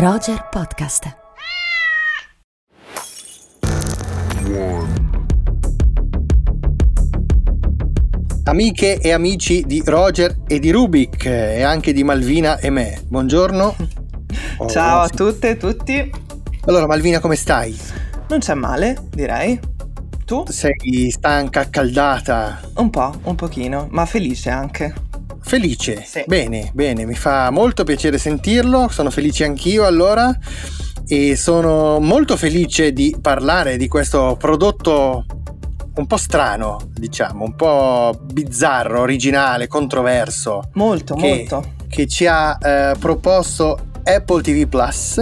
Roger Podcast. Amiche e amici di Roger e di Rubik e anche di Malvina e me, buongiorno. Oh, Ciao a tutte e tutti. Allora Malvina come stai? Non c'è male, direi. Tu? Sei stanca, accaldata? Un po', un pochino, ma felice anche. Felice? Sì. Bene, bene, mi fa molto piacere sentirlo, sono felice anch'io allora e sono molto felice di parlare di questo prodotto un po' strano, diciamo, un po' bizzarro, originale, controverso. Molto, che, molto. Che ci ha eh, proposto Apple TV Plus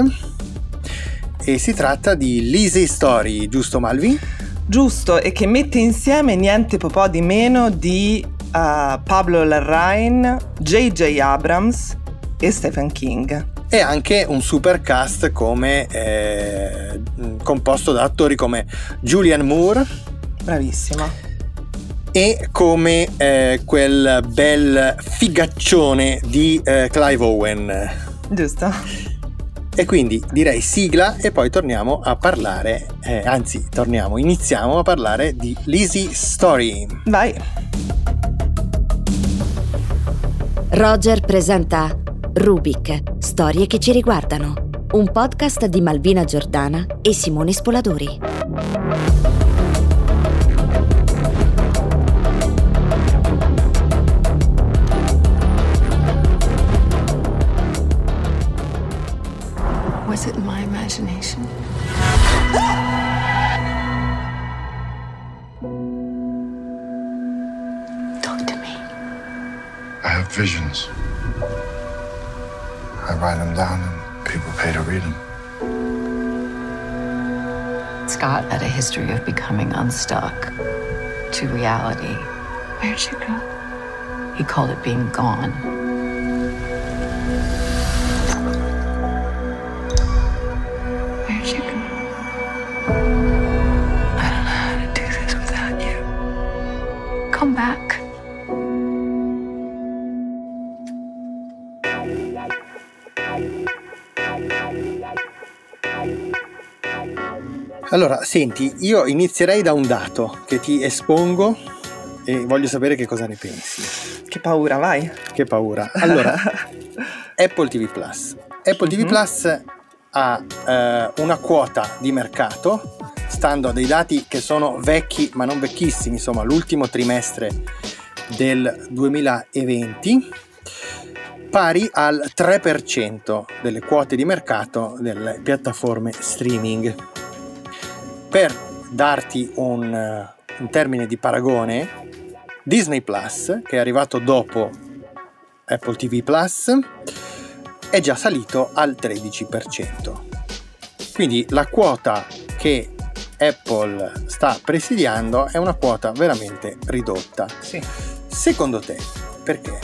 e si tratta di Lizzie Story, giusto Malvi? Giusto, e che mette insieme niente po' di meno di uh, Pablo Larrain, J.J. Abrams e Stephen King. E anche un super cast come, eh, composto da attori come Julian Moore. Bravissima. E come eh, quel bel figaccione di eh, Clive Owen. Giusto. E quindi direi sigla e poi torniamo a parlare, eh, anzi torniamo, iniziamo a parlare di Lizzie Story. Vai. Roger presenta Rubik, storie che ci riguardano. Un podcast di Malvina Giordana e Simone Spoladori. Was it my imagination? Visions. I write them down and people pay to read them. Scott had a history of becoming unstuck to reality. Where'd you go? He called it being gone. Where'd you go? I don't know how to do this without you. Come back. Allora, senti, io inizierei da un dato che ti espongo e voglio sapere che cosa ne pensi. Che paura, vai. Che paura. Allora, Apple TV Plus. Apple TV mm-hmm. Plus ha eh, una quota di mercato, stando a dei dati che sono vecchi, ma non vecchissimi, insomma, l'ultimo trimestre del 2020 pari al 3% delle quote di mercato delle piattaforme streaming. Per darti un, eh, un termine di paragone, Disney Plus, che è arrivato dopo Apple TV Plus, è già salito al 13%. Quindi la quota che Apple sta presidiando è una quota veramente ridotta. Sì. Secondo te, perché?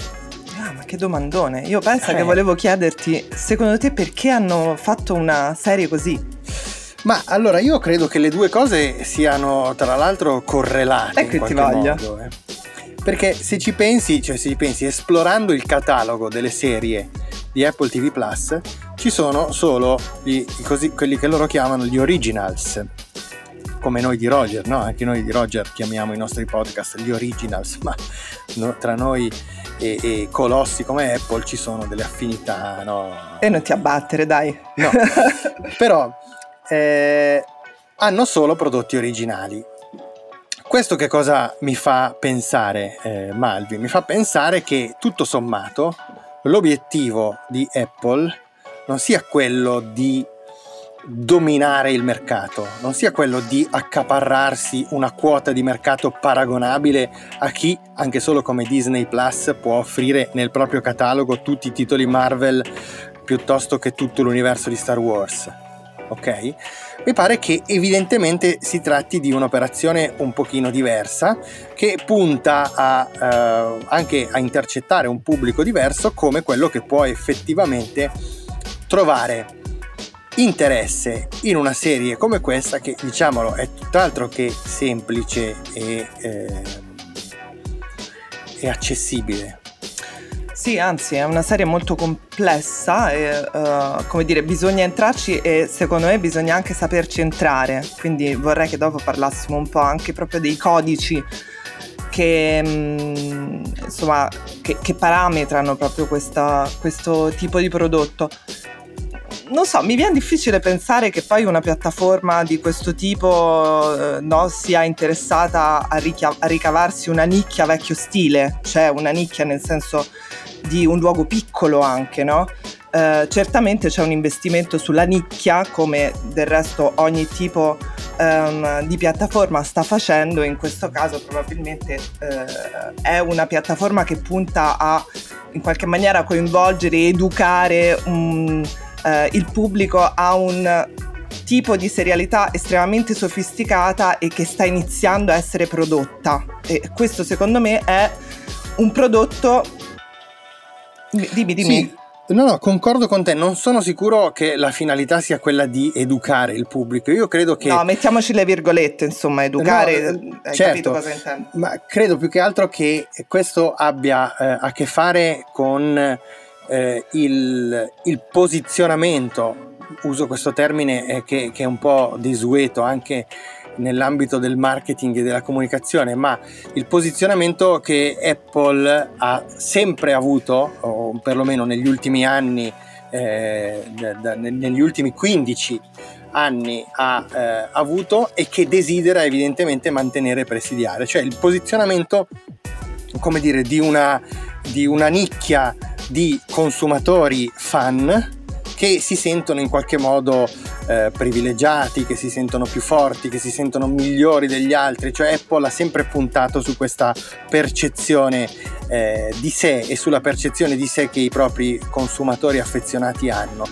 Ah, ma che domandone! Io penso eh. che volevo chiederti, secondo te perché hanno fatto una serie così? Ma allora io credo che le due cose siano tra l'altro correlate. E che ti voglia. Modo, eh. Perché se ci pensi, cioè se ci pensi, esplorando il catalogo delle serie di Apple TV Plus, ci sono solo gli, così, quelli che loro chiamano gli originals. Come noi di Roger, no? Anche noi di Roger chiamiamo i nostri podcast gli originals, ma no, tra noi e, e, colossi come Apple ci sono delle affinità, no? E non ti abbattere, dai. No. Però eh, hanno solo prodotti originali. Questo che cosa mi fa pensare, eh, Malvi? Mi fa pensare che tutto sommato l'obiettivo di Apple non sia quello di dominare il mercato, non sia quello di accaparrarsi una quota di mercato paragonabile a chi, anche solo come Disney Plus, può offrire nel proprio catalogo tutti i titoli Marvel piuttosto che tutto l'universo di Star Wars ok? Mi pare che evidentemente si tratti di un'operazione un pochino diversa che punta a, eh, anche a intercettare un pubblico diverso come quello che può effettivamente trovare interesse in una serie come questa che diciamolo è tutt'altro che semplice e, eh, e accessibile Sì, anzi, è una serie molto complessa e, uh, come dire, bisogna entrarci e secondo me bisogna anche saperci entrare. Quindi vorrei che dopo parlassimo un po' anche proprio dei codici che, mm, insomma, che, che parametrano proprio questa, questo tipo di prodotto non so, mi viene difficile pensare che poi una piattaforma di questo tipo eh, no, sia interessata a, ricia- a, ricavarsi una nicchia vecchio stile, cioè una nicchia nel senso di un luogo piccolo anche, no? Eh, certamente c'è un investimento sulla nicchia, come del resto ogni tipo um, di piattaforma sta facendo, in questo caso probabilmente eh, è una piattaforma che punta a in qualche maniera coinvolgere educare un eh, il pubblico a un tipo di serialità estremamente sofisticata e che sta iniziando a essere prodotta. E questo secondo me è un prodotto... Dimmi, dimmi. Sì. No, no, concordo con te, non sono sicuro che la finalità sia quella di educare il pubblico. Io credo che. No, mettiamoci le virgolette, insomma, educare. No, hai certo, cosa intendo? Ma credo più che altro che questo abbia eh, a che fare con eh, il, il, posizionamento, uso questo termine eh, che, che, è un po' desueto anche nell'ambito del marketing e della comunicazione, ma il posizionamento che Apple ha sempre avuto, o perlomeno negli ultimi anni, eh, da, negli ultimi 15 anni ha eh, avuto e che desidera evidentemente mantenere e presidiare, cioè il posizionamento, come dire, di una, di una nicchia di consumatori fan che si sentono in qualche modo eh, privilegiati, che si sentono più forti, che si sentono migliori degli altri, cioè Apple ha sempre puntato su questa percezione eh, di sé e sulla percezione di sé che i propri consumatori affezionati hanno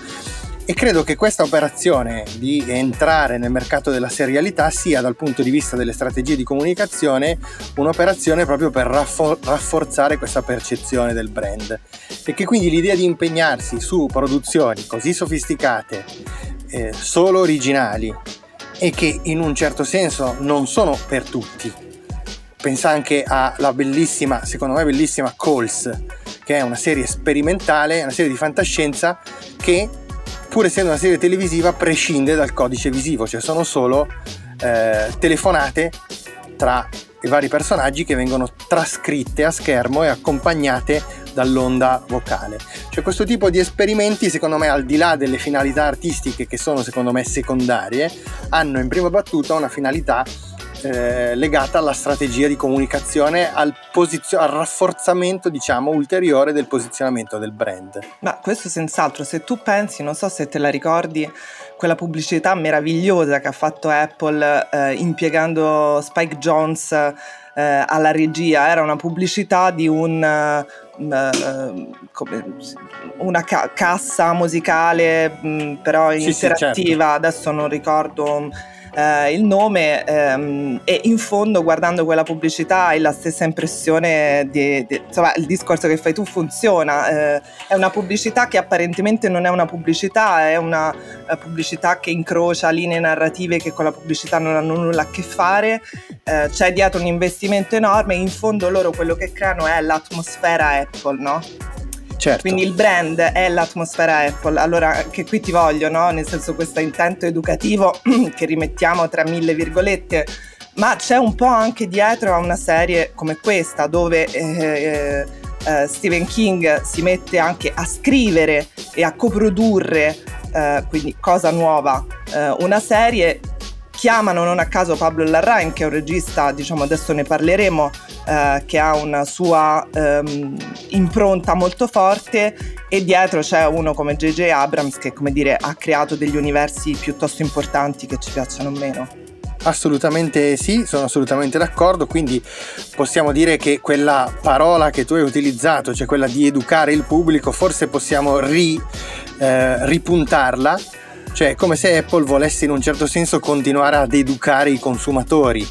e credo che questa operazione di entrare nel mercato della serialità sia dal punto di vista delle strategie di comunicazione un'operazione proprio per raffor- rafforzare questa percezione del brand e che quindi l'idea di impegnarsi su produzioni così sofisticate, eh, solo originali e che in un certo senso non sono per tutti. Pensa anche alla bellissima, secondo me bellissima Calls, che è una serie sperimentale, una serie di fantascienza che pur essendo una serie televisiva, prescinde dal codice visivo, cioè sono solo eh, telefonate tra i vari personaggi che vengono trascritte a schermo e accompagnate dall'onda vocale. Cioè questo tipo di esperimenti, secondo me, al di là delle finalità artistiche che sono secondo me secondarie, hanno in prima battuta una finalità eh, legata alla strategia di comunicazione, al, posizio- al rafforzamento diciamo ulteriore del posizionamento del brand. Ma questo senz'altro, se tu pensi, non so se te la ricordi, quella meravigliosa che ha fatto Apple eh, impiegando Spike Jones eh, alla regia, era una pubblicità di un... Uh, come, una ca- cassa musicale mh, mm, però interattiva, sì, sì, certo. adesso non ricordo eh, il nome ehm, e in fondo guardando quella pubblicità hai la stessa impressione di, di insomma il discorso che fai tu funziona eh, è una pubblicità che apparentemente non è una pubblicità è una uh, pubblicità che incrocia linee narrative che con la pubblicità non hanno nulla a che fare eh, c'è dietro un investimento enorme in fondo loro quello che creano è l'atmosfera Apple no? Certo. Quindi il brand è l'atmosfera Apple. Allora, che qui ti voglio, no? Nel senso, questo intento educativo che rimettiamo tra mille virgolette, ma c'è un po' anche dietro a una serie come questa, dove eh, eh, Stephen King si mette anche a scrivere e a coprodurre, eh, quindi cosa nuova, eh, una serie chiamano non a caso Pablo Larrain, che è un regista, diciamo adesso ne parleremo, eh, che ha una sua ehm, impronta molto forte e dietro c'è uno come J.J. Abrams che come dire ha creato degli universi piuttosto importanti che ci piacciono meno. Assolutamente sì, sono assolutamente d'accordo, quindi possiamo dire che quella parola che tu hai utilizzato, cioè quella di educare il pubblico, forse possiamo ri, eh, ripuntarla cioè, come se Apple volesse in un certo senso continuare ad educare i consumatori.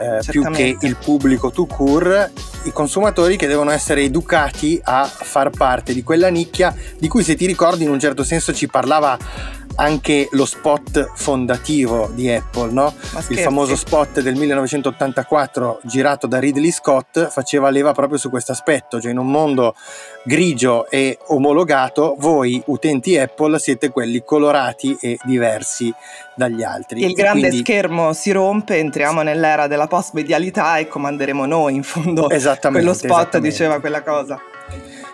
eh, più che il pubblico to cure, i consumatori che devono essere educati a far parte di quella nicchia di cui se ti ricordi in un certo senso ci parlava anche lo spot fondativo di Apple, no? il famoso spot del 1984 girato da Ridley Scott faceva leva proprio su questo aspetto, cioè in un mondo grigio e omologato voi utenti Apple siete quelli colorati e diversi dagli altri. Il grande quindi... schermo si rompe, entriamo nell'era della post-medialità e comanderemo noi in fondo. Esattamente. Quello spot diceva quella cosa.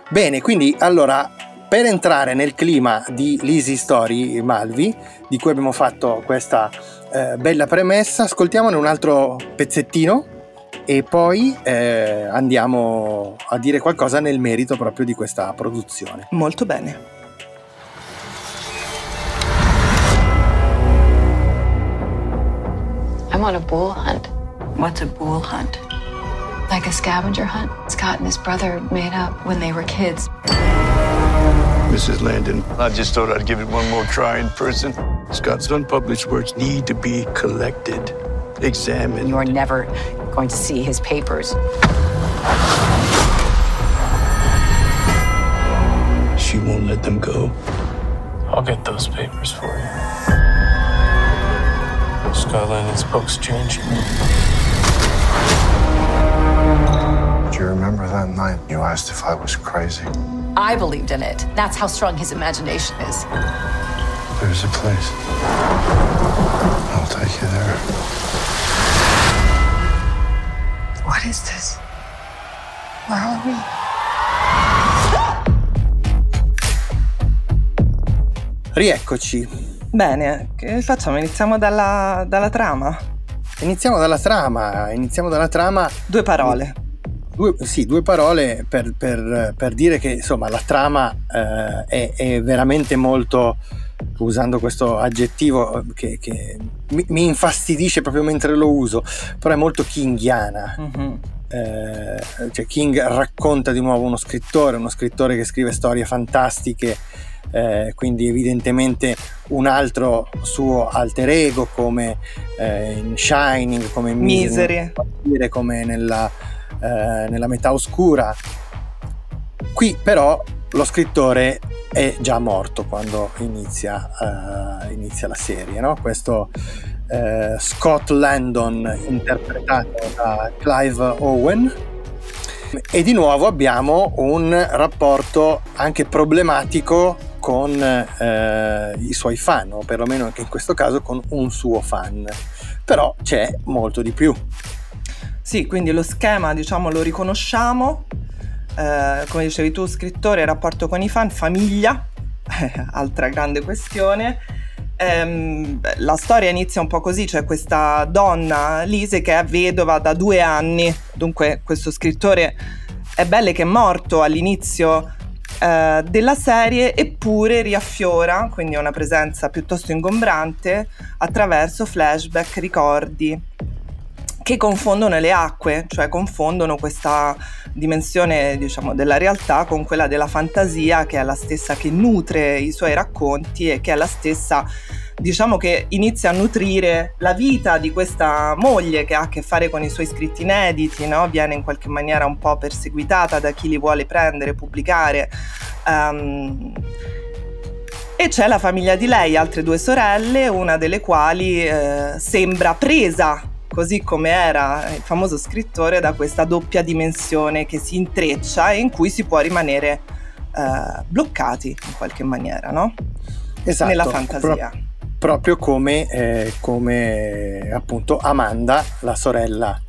Bene, quindi allora per entrare nel clima di l'Easy Story Malvi, di cui abbiamo fatto questa eh, bella premessa, ascoltiamone un altro pezzettino e poi eh, andiamo a dire qualcosa nel merito proprio di questa produzione. Molto bene. I'm on a bull hunt. What's a bull hunt? Like a scavenger hunt Scott and his brother made up when they were kids. Mrs. Landon. I just thought I'd give it one more try in person. Scott's unpublished works need to be collected, examined. You're never going to see his papers. She won't let them go. I'll get those papers for you. Scott Landon's book's changing. Do you remember that night you asked if I was crazy? I believed in it. That's how strong his imagination is. There's a place. I'll take you there. What is this? Where are we? Rieccoci. Bene, che facciamo? Iniziamo dalla, dalla trama? Iniziamo dalla trama, iniziamo dalla trama. Due parole. Due, sì, due parole per, per, per, dire che insomma la trama eh, è, è, veramente molto, usando questo aggettivo che, che mi, mi, infastidisce proprio mentre lo uso, però è molto kinghiana. Mm-hmm. Eh, cioè King racconta di nuovo uno scrittore, uno scrittore che scrive storie fantastiche, eh, quindi evidentemente un altro suo alter ego come eh, in Shining, come in Misery, Misery come nella eh, nella metà oscura. Qui però lo scrittore è già morto quando inizia, uh, inizia la serie, no? questo uh, Scott Landon interpretato da Clive Owen e di nuovo abbiamo un rapporto anche problematico con uh, i suoi fan, o perlomeno anche in questo caso con un suo fan, però c'è molto di più. Sì, quindi lo schema diciamo lo riconosciamo, eh, come dicevi tu, scrittore, rapporto con i fan, famiglia, altra grande questione. Ehm, la storia inizia un po' così, cioè questa donna, Lise, che è vedova da due anni, dunque questo scrittore è bello che è morto all'inizio eh, della serie, eppure riaffiora, quindi è una presenza piuttosto ingombrante, attraverso flashback, ricordi che confondono le acque, cioè confondono questa dimensione diciamo, della realtà con quella della fantasia che è la stessa che nutre i suoi racconti e che è la stessa diciamo che inizia a nutrire la vita di questa moglie che ha a che fare con i suoi scritti inediti, no? viene in qualche maniera un po' perseguitata da chi li vuole prendere, pubblicare. Um, e c'è la famiglia di lei, altre due sorelle, una delle quali eh, sembra presa così come era il famoso scrittore, da questa doppia dimensione che si intreccia e in cui si può rimanere eh, bloccati in qualche maniera, no? Esatto. Nella fantasia. Pro- proprio come, eh, come, appunto Amanda, la sorella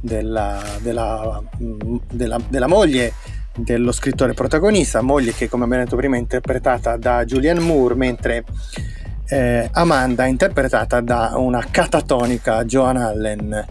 della, della, mm, della, della moglie dello scrittore protagonista, moglie che come abbiamo detto prima è interpretata da Julianne Moore, mentre eh, Amanda interpretata da una catatonica Joan Allen.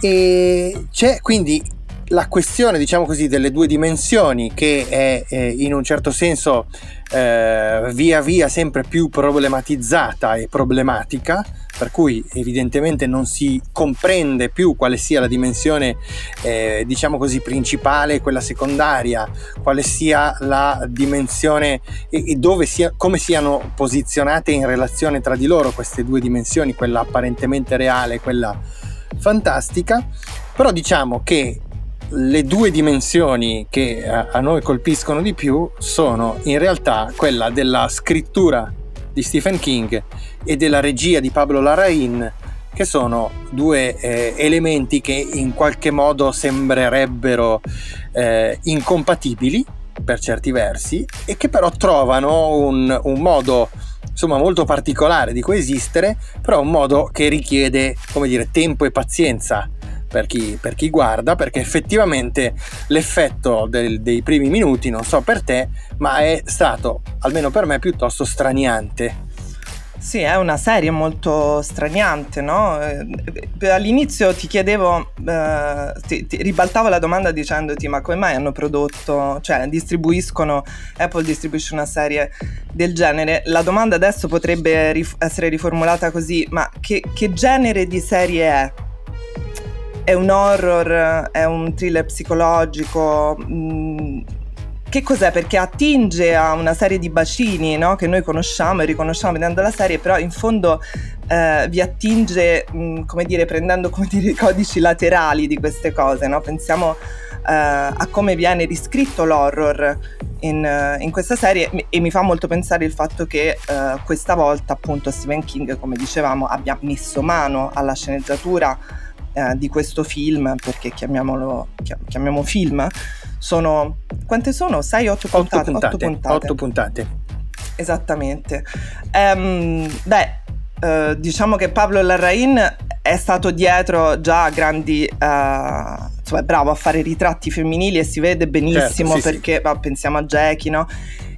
E c'è quindi la questione diciamo così delle due dimensioni che è eh, in un certo senso eh, via via sempre più problematizzata e problematica per cui evidentemente non si comprende più quale sia la dimensione eh, diciamo così principale quella secondaria quale sia la dimensione e, e sia, come siano posizionate in relazione tra di loro queste due dimensioni quella apparentemente reale quella fantastica, però diciamo che le due dimensioni che a, a noi colpiscono di più sono in realtà quella della scrittura di Stephen King e della regia di Pablo Larraín che sono due eh, elementi che in qualche modo sembrerebbero eh, incompatibili per certi versi e che però trovano un, un modo insomma molto particolare di coesistere, però un modo che richiede, come dire, tempo e pazienza per chi, per chi guarda, perché effettivamente l'effetto del, dei primi minuti, non so per te, ma è stato, almeno per me, piuttosto straniante. Sì, è una serie molto straniante, no? Eh, all'inizio ti chiedevo, eh, ti, ti ribaltavo la domanda dicendoti ma come mai hanno prodotto, cioè distribuiscono, Apple distribuisce una serie del genere. La domanda adesso potrebbe rif- essere riformulata così, ma che, che genere di serie è? È un horror? È un thriller psicologico? Mm, che cos'è? Perché attinge a una serie di bacini no? che noi conosciamo e riconosciamo vedendo la serie, però in fondo eh, vi attinge, mh, mm, come dire, prendendo come dire, i codici laterali di queste cose. No? Pensiamo eh, a come viene riscritto l'horror in, in, questa serie e mi fa molto pensare il fatto che eh, questa volta appunto Stephen King, come dicevamo, abbia messo mano alla sceneggiatura eh, di questo film, perché chiamiamolo chiamiamo film, sono quante sono? 6-8 puntate? 8 puntate. 8 puntate. Esattamente. Um, beh, uh, diciamo che Pablo Larrain è stato dietro già a grandi uh, insomma è bravo a fare ritratti femminili e si vede benissimo certo, sì, perché sì. pensiamo a Jackie no?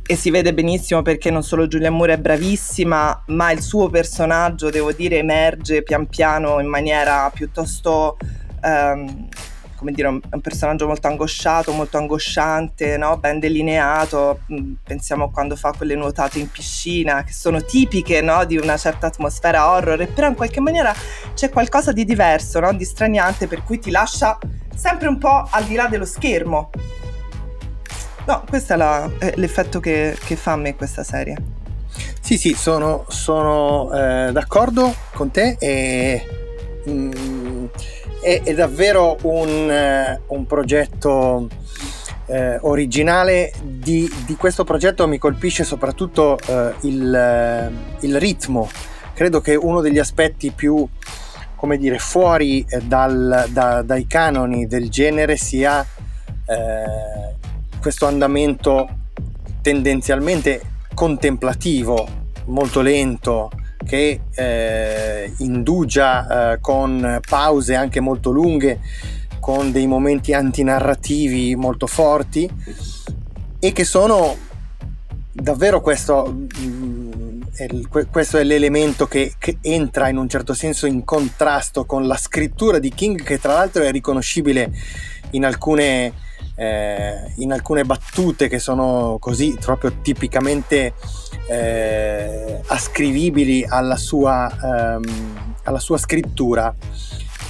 E si vede benissimo perché non solo Julian Moore è bravissima, ma il suo personaggio, devo dire, emerge pian piano in maniera piuttosto... Um, come dire, un, un, personaggio molto angosciato, molto angosciante, no? ben delineato. Mm, pensiamo a quando fa quelle nuotate in piscina, che sono tipiche no? di una certa atmosfera horror, però in qualche maniera c'è qualcosa di diverso, no? di straniante, per cui ti lascia sempre un po' al di là dello schermo. No, questo è, la, è l'effetto che, che, fa a me questa serie. Sì, sì, sono, sono eh, d'accordo con te e mm, è, è, davvero un, eh, un progetto eh, originale. Di, di, questo progetto mi colpisce soprattutto eh, il, eh, il, ritmo. Credo che uno degli aspetti più, come dire, fuori eh, dal, da, dai canoni del genere sia questo andamento tendenzialmente contemplativo, molto lento, che eh, indugia eh, con pause anche molto lunghe, con dei momenti antinarrativi molto forti e che sono davvero questo, mm, questo è l'elemento che, che, entra in un certo senso in contrasto con la scrittura di King che tra l'altro è riconoscibile in alcune eh, in alcune battute che sono così proprio tipicamente eh, ascrivibili alla sua, ehm, alla sua scrittura.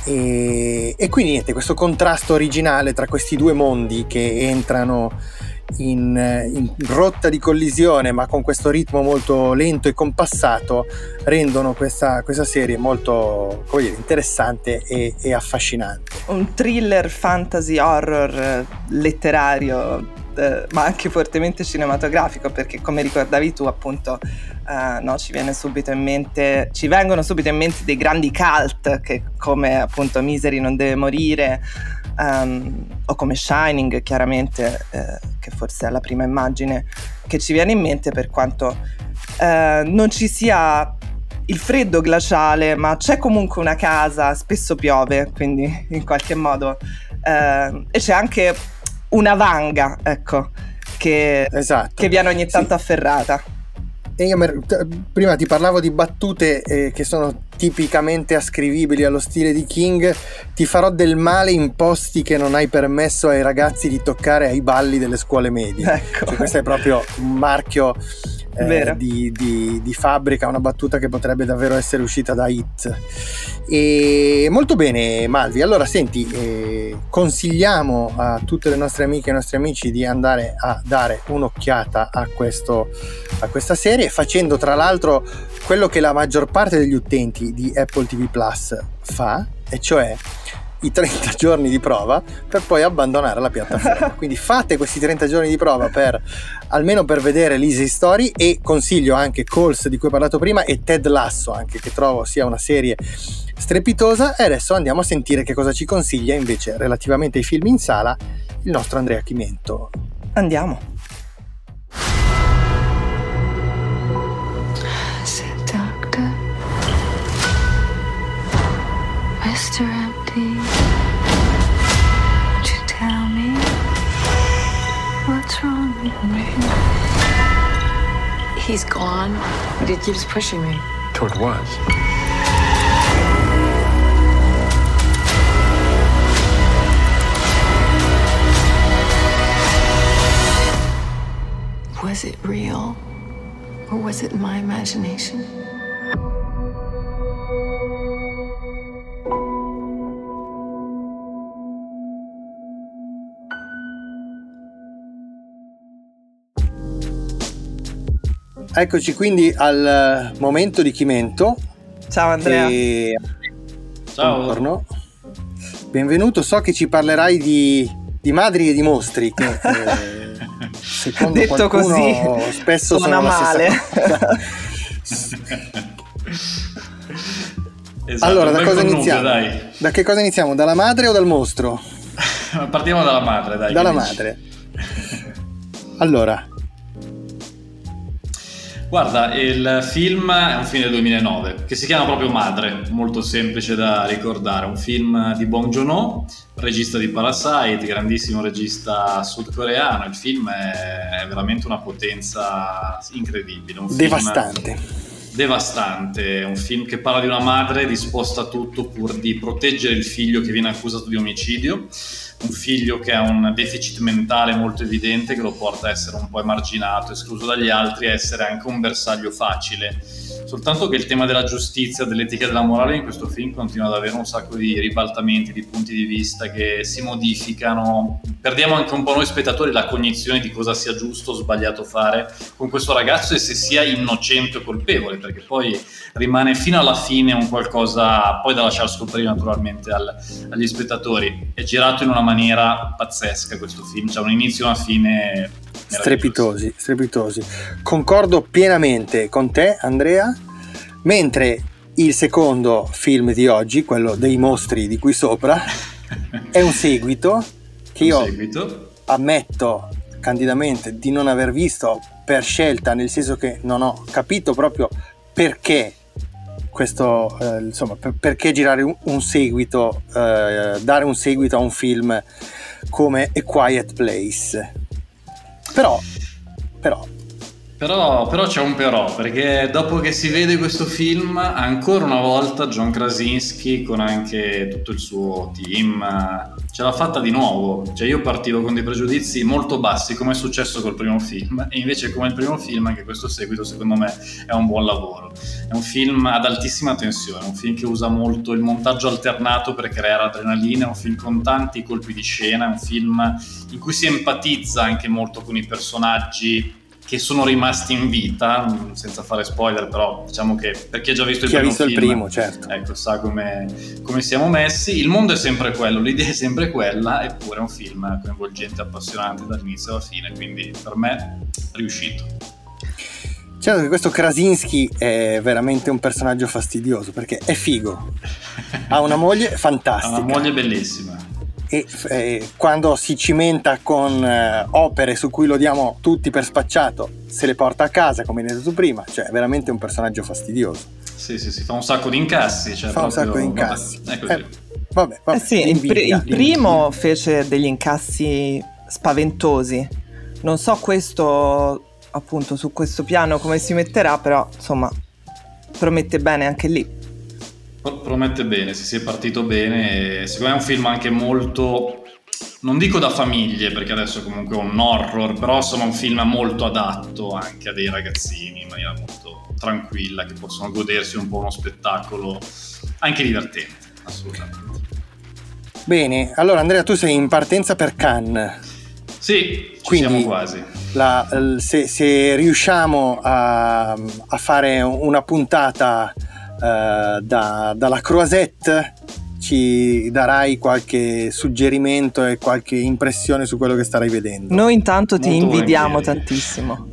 E, e, quindi niente, questo contrasto originale tra questi due mondi che entrano in, in, rotta di collisione, ma con questo ritmo molto lento e compassato, rendono questa, questa serie molto dire, interessante e, e, affascinante. Un thriller fantasy horror eh, letterario. Eh, ma anche fortemente cinematografico perché come ricordavi tu appunto eh, no, ci, viene subito in mente, ci vengono subito in mente dei grandi cult che come appunto Misery non deve morire um, o come Shining chiaramente, eh, che forse è la prima immagine che ci viene in mente per quanto eh, non ci sia il freddo glaciale, ma c'è comunque una casa, spesso piove, quindi in qualche modo, eh, e c'è anche una vanga, ecco, che, esatto. che viene ogni tanto sì. afferrata. Io prima ti parlavo di battute eh, che sono tipicamente ascrivibili allo stile di King. Ti farò del male in posti che non hai permesso ai ragazzi di toccare ai balli delle scuole medie. Ecco. Cioè, questo è proprio un marchio eh, di, di, di, fabbrica, una battuta che potrebbe davvero essere uscita da Hit. E molto bene, Malvi. Allora, senti, eh, consigliamo a tutte le nostre amiche e ai nostri amici di andare a dare un'occhiata a, questo, a questa serie, facendo tra l'altro quello che la maggior parte degli utenti di Apple TV Plus fa e cioè i 30 giorni di prova per poi abbandonare la piattaforma. Quindi fate questi 30 giorni di prova per almeno per vedere l'Easy Story e consiglio anche Calls di cui ho parlato prima e Ted Lasso anche che trovo sia una serie strepitosa e adesso andiamo a sentire che cosa ci consiglia invece relativamente ai film in sala il nostro Andrea Chimento. Andiamo. What's wrong? He's gone, but he keeps pushing me. Toward what? Was it real? Or was it my imagination? Eccoci quindi al momento di Chimento. Ciao Andrea. E... Ciao. Buongiorno. Benvenuto, so che ci parlerai di, di madri e di mostri. Che, eh, secondo Detto così, spesso suona sono male. Esatto, allora, da cosa iniziamo? Dai. Da che cosa iniziamo? Dalla madre o dal mostro? Partiamo dalla madre, dai. Dalla che dici? madre. Allora, Guarda, il film è un film del 2009 che si chiama proprio Madre, molto semplice da ricordare. Un film di Bong Joon-ho, regista di Parasite, grandissimo regista sudcoreano. Il film è veramente una potenza incredibile. Un devastante. devastante, un film che parla di una madre disposta a tutto pur di proteggere il figlio che viene accusato di omicidio, un figlio che ha un deficit mentale molto evidente che lo porta a essere un po' emarginato, escluso dagli altri, a essere anche un bersaglio facile. Soltanto che il tema della giustizia, dell'etica e della morale in questo film continua ad avere un sacco di ribaltamenti, di punti di vista che si modificano. Perdiamo anche un po' noi spettatori la cognizione di cosa sia giusto o sbagliato fare con questo ragazzo e se sia innocente o colpevole, perché poi rimane fino alla fine un qualcosa poi da lasciar scoprire naturalmente al- agli spettatori. È girato in una maniera pazzesca questo film, c'è un inizio e una fine. Strepitosi, strepitosi. Concordo pienamente con te, Andrea, mentre il secondo film di oggi, quello dei mostri di qui sopra, è un seguito che io seguito. ammetto candidamente di non aver visto per scelta, nel senso che non ho capito proprio perché questo, eh, insomma, per- perché girare un, un seguito, eh, dare un seguito a un film come A Quiet Place. Però, però, Però, però c'è un però, perché dopo che si vede questo film, ancora una volta John Krasinski con anche tutto il suo team ce l'ha fatta di nuovo. Cioè io partivo con dei pregiudizi molto bassi, come è successo col primo film, e invece come il primo film anche questo seguito secondo me è un buon lavoro. È un film ad altissima tensione, un film che usa molto il montaggio alternato per creare adrenalina, è un film con tanti colpi di scena, è un film in cui si empatizza anche molto con i personaggi che sono rimasti in vita, senza fare spoiler, però diciamo che per chi ha già visto il chi ha primo visto il film, primo, certo. ecco, sa come, come siamo messi. Il mondo è sempre quello, l'idea è sempre quella, eppure è un film coinvolgente, appassionante dall'inizio alla fine, quindi per me riuscito. Certo che questo Krasinski è veramente un personaggio fastidioso perché è figo, ha una moglie Ha fantastica. una moglie bellissima. E eh, quando si cimenta con eh, opere su cui lo diamo tutti per spacciato, se le porta a casa, come hai detto tu prima, cioè è veramente un personaggio fastidioso. Sì, sì, sì, fa un sacco di incassi. Cioè Fa un proprio- sacco di vabbè, incassi. così. Eh, vabbè, vabbè, Eh sì, il, pri- il primo fece degli incassi spaventosi. Non so questo, appunto, su questo piano come si metterà, però insomma, promette bene anche lì. Pro- Promette bene, si è partito bene. Secondo me è un film anche molto. Non dico da famiglie, perché adesso comunque è un horror, però insomma un film molto adatto anche a dei ragazzini in maniera molto tranquilla, che possono godersi un po' uno spettacolo anche divertente, assolutamente. Bene, allora Andrea, tu sei in partenza per Cannes. Sì, Quindi- siamo quasi. La- se, se riusciamo a, a fare una puntata eh, da- dalla Croisette, ci darai qualche suggerimento e qualche impressione su quello che starai vedendo. Noi intanto ti Molto invidiamo volentieri. tantissimo.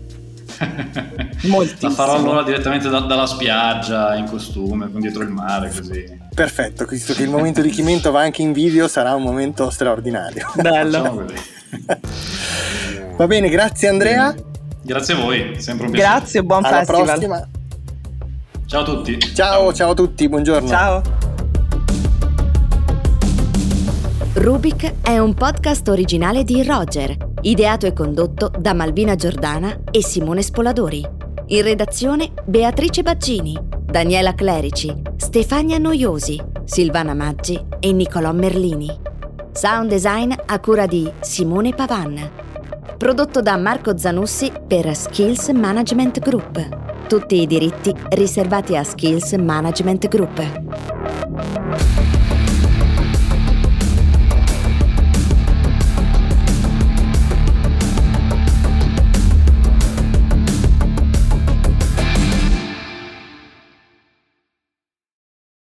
Moltissimo. La farò allora direttamente da- dalla spiaggia, in costume, con dietro il mare, così. Perfetto, visto che il momento di Chimento va anche in video, sarà un momento straordinario. Bello. Va bene, grazie Andrea. Grazie a voi, sempre un piacere. Grazie, buon Alla festival. prossima. Ciao a tutti. Ciao, ciao a tutti, buongiorno. Ciao. Rubik è un podcast originale di Roger, ideato e condotto da Malvina Giordana e Simone Spoladori. In redazione Beatrice Baccini, Daniela Clerici, Stefania Noiosi, Silvana Maggi e Nicolò Merlini. Sound design a cura di Simone Pavan. Prodotto da Marco Zanussi per Skills Management Group. Tutti i diritti riservati a Skills Management Group.